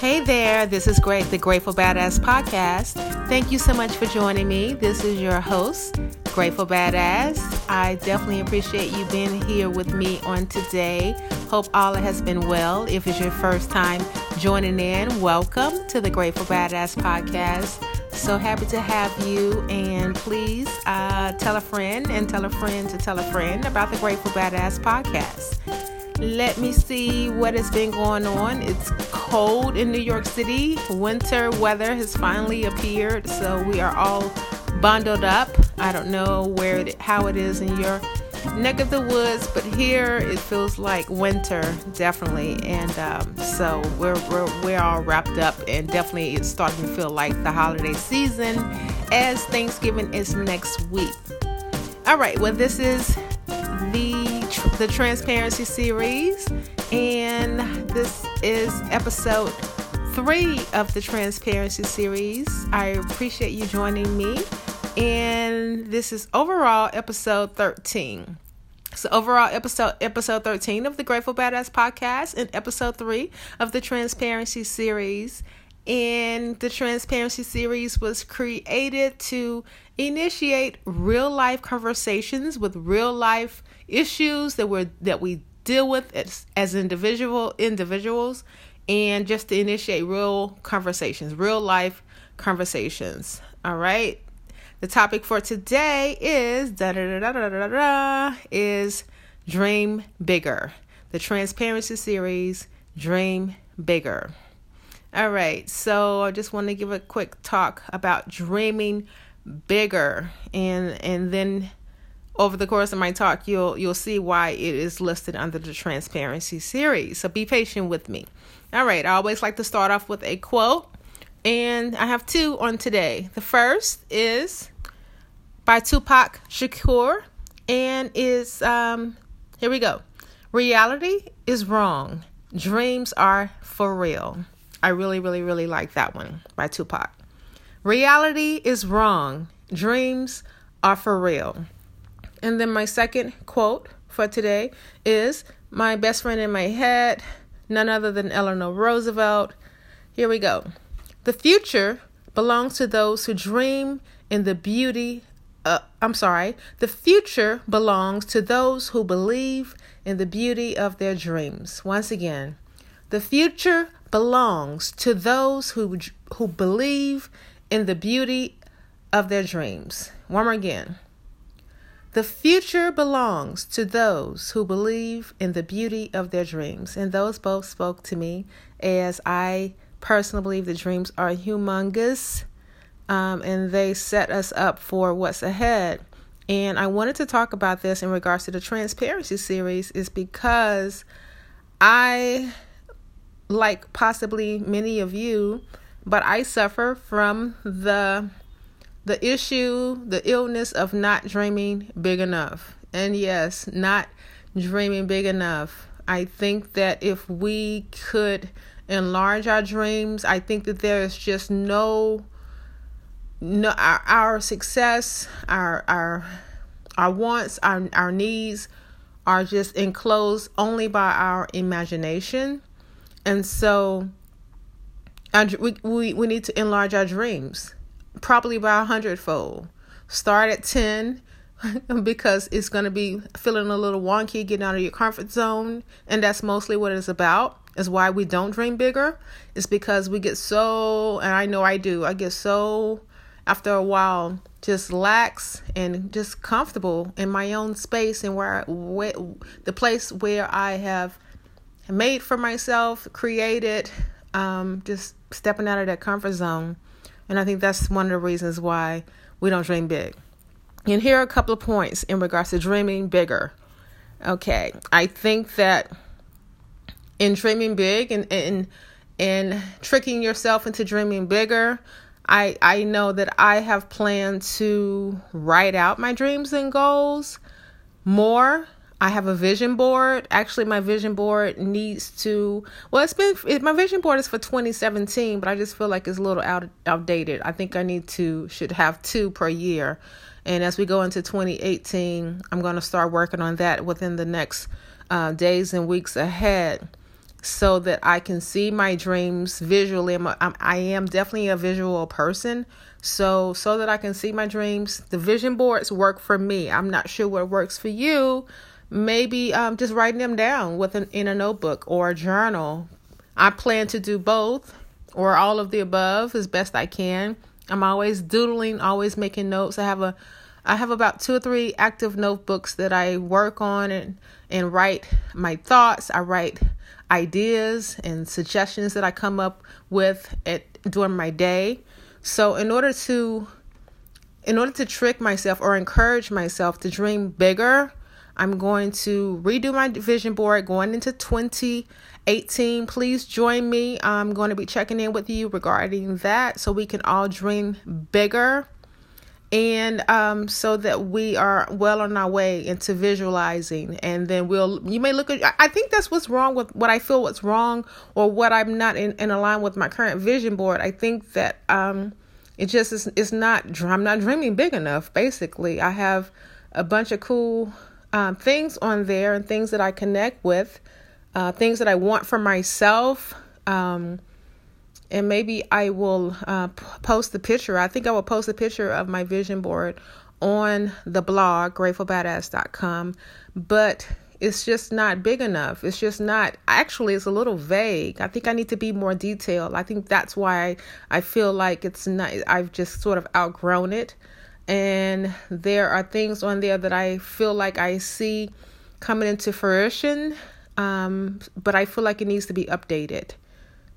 Hey there, this is Great, the Grateful Badass Podcast. Thank you so much for joining me. This is your host, Grateful Badass. I definitely appreciate you being here with me on today. Hope all has been well. If it's your first time joining in, welcome to the Grateful Badass Podcast. So happy to have you, and please uh, tell a friend and tell a friend to tell a friend about the Grateful Badass Podcast. Let me see what has been going on. It's cold in New York City. Winter weather has finally appeared, so we are all bundled up. I don't know where it, how it is in your neck of the woods, but here it feels like winter, definitely. And um, so we're, we're we're all wrapped up, and definitely it's starting to feel like the holiday season, as Thanksgiving is next week. All right, well this is the the transparency series, and this is episode three of the transparency series. I appreciate you joining me, and this is overall episode 13. So overall episode episode 13 of the Grateful Badass podcast and episode 3 of the Transparency series. And the Transparency series was created to initiate real life conversations with real life issues that we that we deal with as, as individual individuals and just to initiate real conversations, real life conversations. All right. The topic for today is da da da da da da is dream bigger. The transparency series, dream bigger. All right. So I just want to give a quick talk about dreaming bigger and and then over the course of my talk you'll you'll see why it is listed under the transparency series. So be patient with me. All right i always like to start off with a quote and i have two on today. The first is by tupac shakur and is um here we go. Reality is wrong. Dreams are for real. I really really really like that one by tupac. Reality is wrong. Dreams are for real and then my second quote for today is my best friend in my head, none other than Eleanor Roosevelt. Here we go. The future belongs to those who dream in the beauty. Uh, I'm sorry. The future belongs to those who believe in the beauty of their dreams. Once again, the future belongs to those who who believe in the beauty of their dreams. One more again. The future belongs to those who believe in the beauty of their dreams. And those both spoke to me as I personally believe the dreams are humongous um, and they set us up for what's ahead. And I wanted to talk about this in regards to the transparency series, is because I, like possibly many of you, but I suffer from the the issue, the illness of not dreaming big enough. And yes, not dreaming big enough. I think that if we could enlarge our dreams, I think that there is just no no our, our success, our our our wants, our our needs are just enclosed only by our imagination. And so our, we, we we need to enlarge our dreams probably by a hundredfold. Start at 10 because it's going to be feeling a little wonky, getting out of your comfort zone. And that's mostly what it's about, is why we don't dream bigger. It's because we get so, and I know I do, I get so, after a while, just lax and just comfortable in my own space and where, where the place where I have made for myself, created, um, just stepping out of that comfort zone and I think that's one of the reasons why we don't dream big. And here are a couple of points in regards to dreaming bigger. Okay, I think that in dreaming big and and and tricking yourself into dreaming bigger, I I know that I have planned to write out my dreams and goals more I have a vision board. Actually, my vision board needs to. Well, it's been it, my vision board is for 2017, but I just feel like it's a little out outdated. I think I need to should have two per year. And as we go into 2018, I'm going to start working on that within the next uh, days and weeks ahead. so that I can see my dreams visually. I'm a, I'm, I am definitely a visual person. So, so that I can see my dreams, the vision boards work for me. I'm not sure what works for you. Maybe um, just writing them down with an, in a notebook or a journal. I plan to do both or all of the above as best I can. I'm always doodling, always making notes. I have a I have about two or three active notebooks that I work on and and write my thoughts. I write ideas and suggestions that I come up with at during my day. So in order to in order to trick myself or encourage myself to dream bigger, I'm going to redo my vision board going into 2018. Please join me. I'm going to be checking in with you regarding that so we can all dream bigger and um, so that we are well on our way into visualizing and then we'll you may look at i think that's what's wrong with what i feel what's wrong or what i'm not in, in line with my current vision board i think that um, it just is it's not i'm not dreaming big enough basically i have a bunch of cool um, things on there and things that i connect with uh, things that i want for myself um, and maybe I will uh, post the picture. I think I will post a picture of my vision board on the blog gratefulbadass.com, but it's just not big enough. It's just not actually it's a little vague. I think I need to be more detailed. I think that's why I feel like it's not I've just sort of outgrown it. And there are things on there that I feel like I see coming into fruition, um, but I feel like it needs to be updated.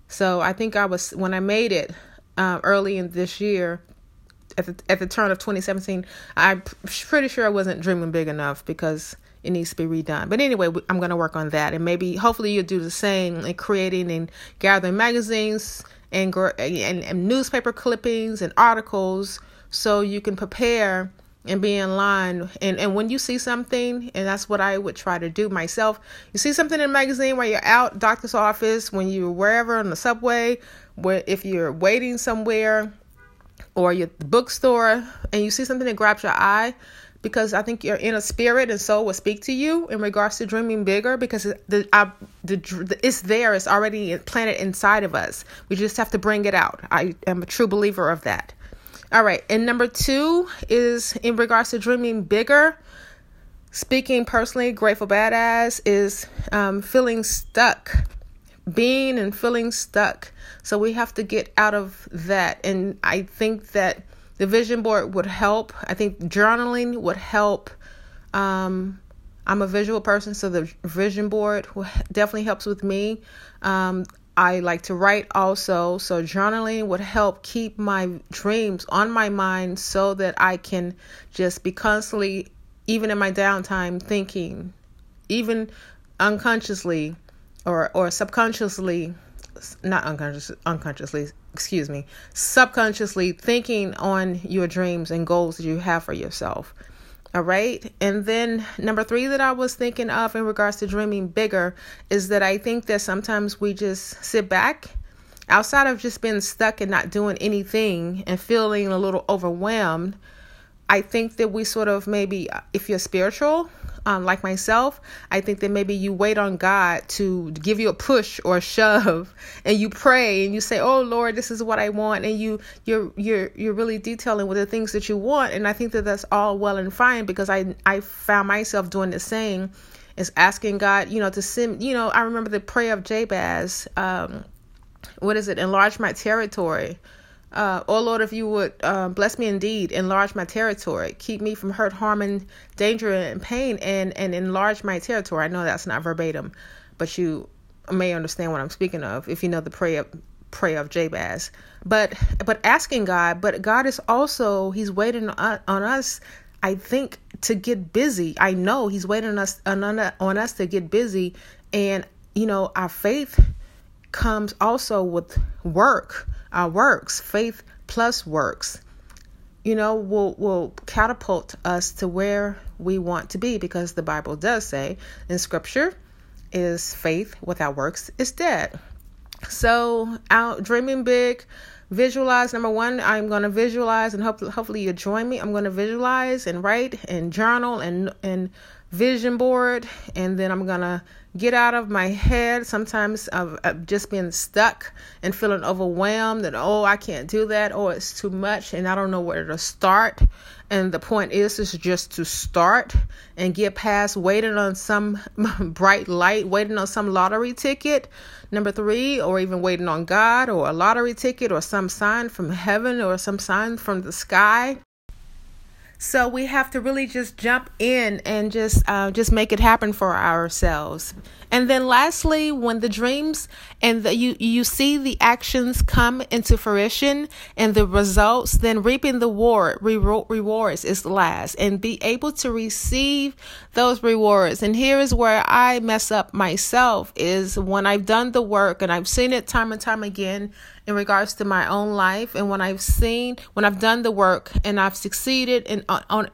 So I think I was when I made it uh, early in this year, at the at the turn of 2017. I'm pretty sure I wasn't dreaming big enough because it needs to be redone. But anyway, I'm going to work on that, and maybe hopefully you'll do the same in creating and gathering magazines and and, and newspaper clippings and articles so you can prepare and be in line. And and when you see something, and that's what I would try to do myself. You see something in a magazine while you're out doctor's office, when you're wherever on the subway, where if you're waiting somewhere, or the bookstore, and you see something that grabs your eye. Because I think your inner spirit and soul will speak to you in regards to dreaming bigger. Because the, I, the, the it's there, it's already planted inside of us. We just have to bring it out. I am a true believer of that. All right. And number two is in regards to dreaming bigger. Speaking personally, Grateful Badass is um, feeling stuck, being and feeling stuck. So we have to get out of that. And I think that the vision board would help. I think journaling would help. Um, I'm a visual person, so the vision board definitely helps with me. Um, I like to write also, so journaling would help keep my dreams on my mind so that I can just be constantly, even in my downtime, thinking, even unconsciously or or subconsciously, not unconscious, unconsciously, excuse me, subconsciously thinking on your dreams and goals that you have for yourself. All right. And then number three that I was thinking of in regards to dreaming bigger is that I think that sometimes we just sit back outside of just being stuck and not doing anything and feeling a little overwhelmed. I think that we sort of maybe, if you're spiritual, um, like myself, I think that maybe you wait on God to give you a push or a shove, and you pray and you say, "Oh Lord, this is what I want," and you you're you're you're really detailing with the things that you want, and I think that that's all well and fine because I I found myself doing the same, is asking God, you know, to send, you know, I remember the prayer of Jabez, um, what is it, enlarge my territory uh, oh Lord, if you would uh, bless me indeed, enlarge my territory, keep me from hurt, harm, and danger and pain, and and enlarge my territory. I know that's not verbatim, but you may understand what I'm speaking of if you know the prayer prayer of Jabez. But but asking God, but God is also He's waiting on, on us. I think to get busy. I know He's waiting on us on, on us to get busy, and you know our faith comes also with work our works, faith plus works, you know, will will catapult us to where we want to be because the Bible does say in scripture is faith without works is dead. So out dreaming big, visualize number one i'm going to visualize and hopefully, hopefully you join me i'm going to visualize and write and journal and and vision board and then I'm going to get out of my head. Sometimes I've just been stuck and feeling overwhelmed and oh I can't do that. Or oh, it's too much and I don't know where to start. And the point is is just to start and get past waiting on some bright light waiting on some lottery ticket number 3 or even waiting on God or a lottery ticket or some sign from heaven or some sign from the sky so we have to really just jump in and just uh, just make it happen for ourselves. And then lastly, when the dreams and the, you you see the actions come into fruition and the results, then reaping the reward rewards is last, and be able to receive those rewards. And here is where I mess up myself is when I've done the work and I've seen it time and time again in regards to my own life and when I've seen when I've done the work and I've succeeded in on on,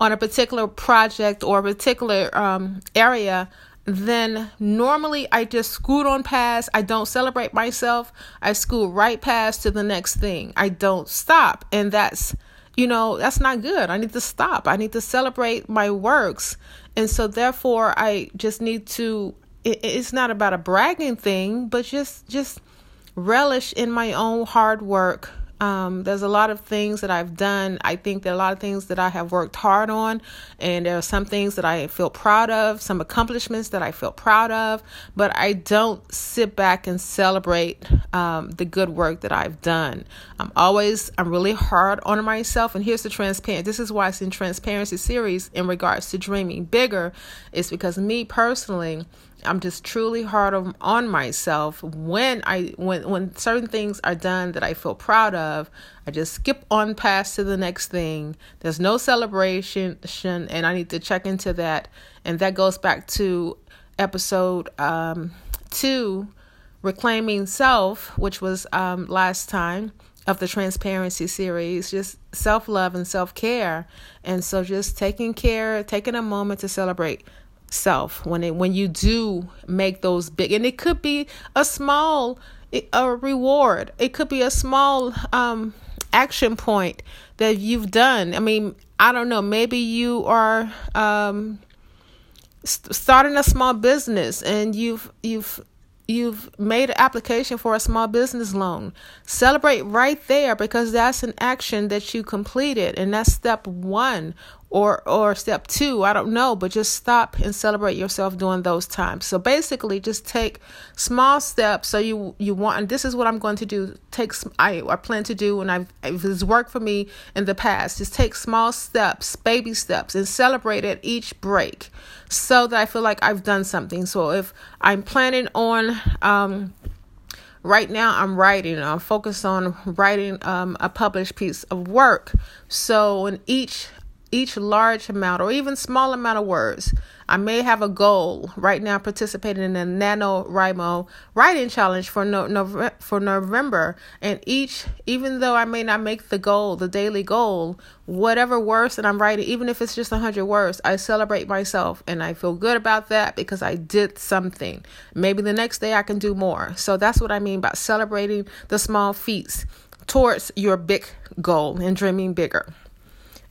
on a particular project or a particular um, area then normally I just scoot on past. I don't celebrate myself. I scoot right past to the next thing. I don't stop. And that's, you know, that's not good. I need to stop. I need to celebrate my works. And so therefore I just need to it, it's not about a bragging thing, but just just relish in my own hard work. Um, there's a lot of things that I've done. I think there are a lot of things that I have worked hard on, and there are some things that I feel proud of, some accomplishments that I feel proud of, but I don't sit back and celebrate um, the good work that I've done. I'm always, I'm really hard on myself, and here's the transparent. This is why it's in transparency series in regards to dreaming bigger, is because me personally, I'm just truly hard on, on myself when I when when certain things are done that I feel proud of. I just skip on past to the next thing. There's no celebration, and I need to check into that. And that goes back to episode um, two, reclaiming self, which was um, last time of the transparency series just self-love and self-care and so just taking care taking a moment to celebrate self when it when you do make those big and it could be a small a reward. It could be a small um action point that you've done. I mean i don't know. Maybe you are um starting a small business and you've you've you've made an application for a small business loan. Celebrate right there because that's an action that you completed and that's step 1 or or step 2, I don't know, but just stop and celebrate yourself during those times. So basically just take small steps so you you want and this is what I'm going to do. Take I I plan to do and I've it's worked for me in the past. Just take small steps, baby steps and celebrate at each break so that I feel like I've done something. So if I'm planning on um right now i'm writing i'm focused on writing um, a published piece of work so in each each large amount or even small amount of words. I may have a goal right now participating in a NaNoWriMo writing challenge for no, no, for November and each even though I may not make the goal, the daily goal, whatever words that I'm writing, even if it's just 100 words, I celebrate myself and I feel good about that because I did something. Maybe the next day I can do more. So that's what I mean by celebrating the small feats towards your big goal and dreaming bigger.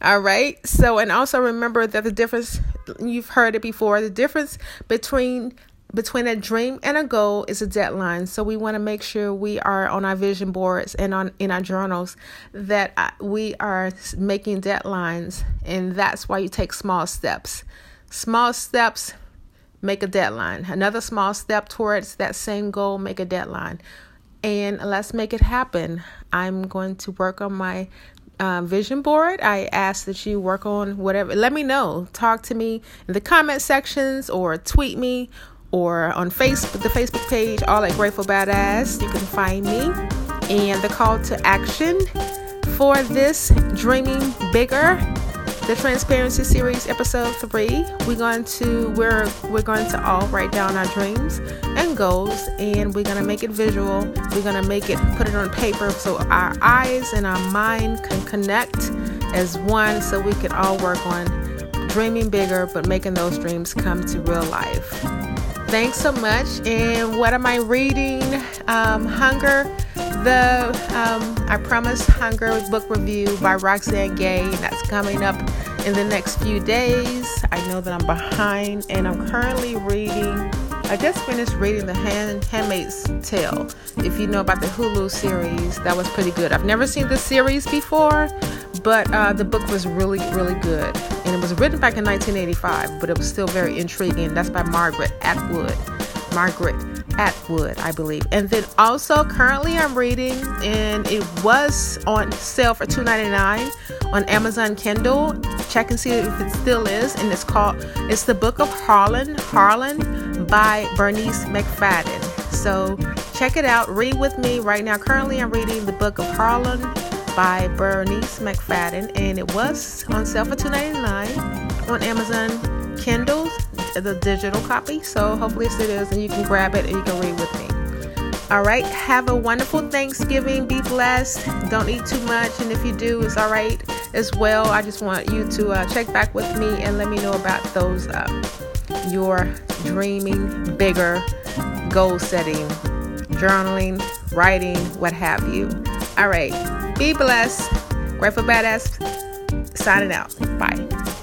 All right. So, and also remember that the difference, you've heard it before, the difference between between a dream and a goal is a deadline. So we want to make sure we are on our vision boards and on in our journals that uh, we are making deadlines and that's why you take small steps. Small steps make a deadline. Another small step towards that same goal make a deadline. And let's make it happen. I'm going to work on my uh, vision board. I ask that you work on whatever. Let me know. Talk to me in the comment sections or tweet me or on Facebook, the Facebook page, all at Grateful Badass. You can find me. And the call to action for this Dreaming Bigger the transparency series episode three. We're going to we're we're going to all write down our dreams and goals and we're going to make it visual. We're going to make it put it on paper so our eyes and our mind can connect as one so we can all work on dreaming bigger but making those dreams come to real life. Thanks so much and what am i reading? Um, hunger the um, I Promise Hunger book review by Roxane Gay. That's coming up in the next few days. I know that I'm behind, and I'm currently reading. I just finished reading The Hand, Handmaid's Tale. If you know about the Hulu series, that was pretty good. I've never seen the series before, but uh, the book was really, really good. And it was written back in 1985, but it was still very intriguing. That's by Margaret Atwood. Margaret Atwood, I believe. And then also currently I'm reading, and it was on sale for $2.99 on Amazon Kindle. Check and see if it still is. And it's called it's the Book of Harlan. Harlan by Bernice McFadden. So check it out. Read with me right now. Currently I'm reading the Book of Harlan by Bernice McFadden, and it was on sale for $2.99 on Amazon Kindle, the digital copy. So hopefully it is, and you can grab it and you can read with me. All right, have a wonderful Thanksgiving. Be blessed. Don't eat too much, and if you do, it's all right as well. I just want you to uh, check back with me and let me know about those uh, your dreaming bigger, goal setting, journaling, writing, what have you. All right. Be blessed. Grateful Badass signing out. Bye.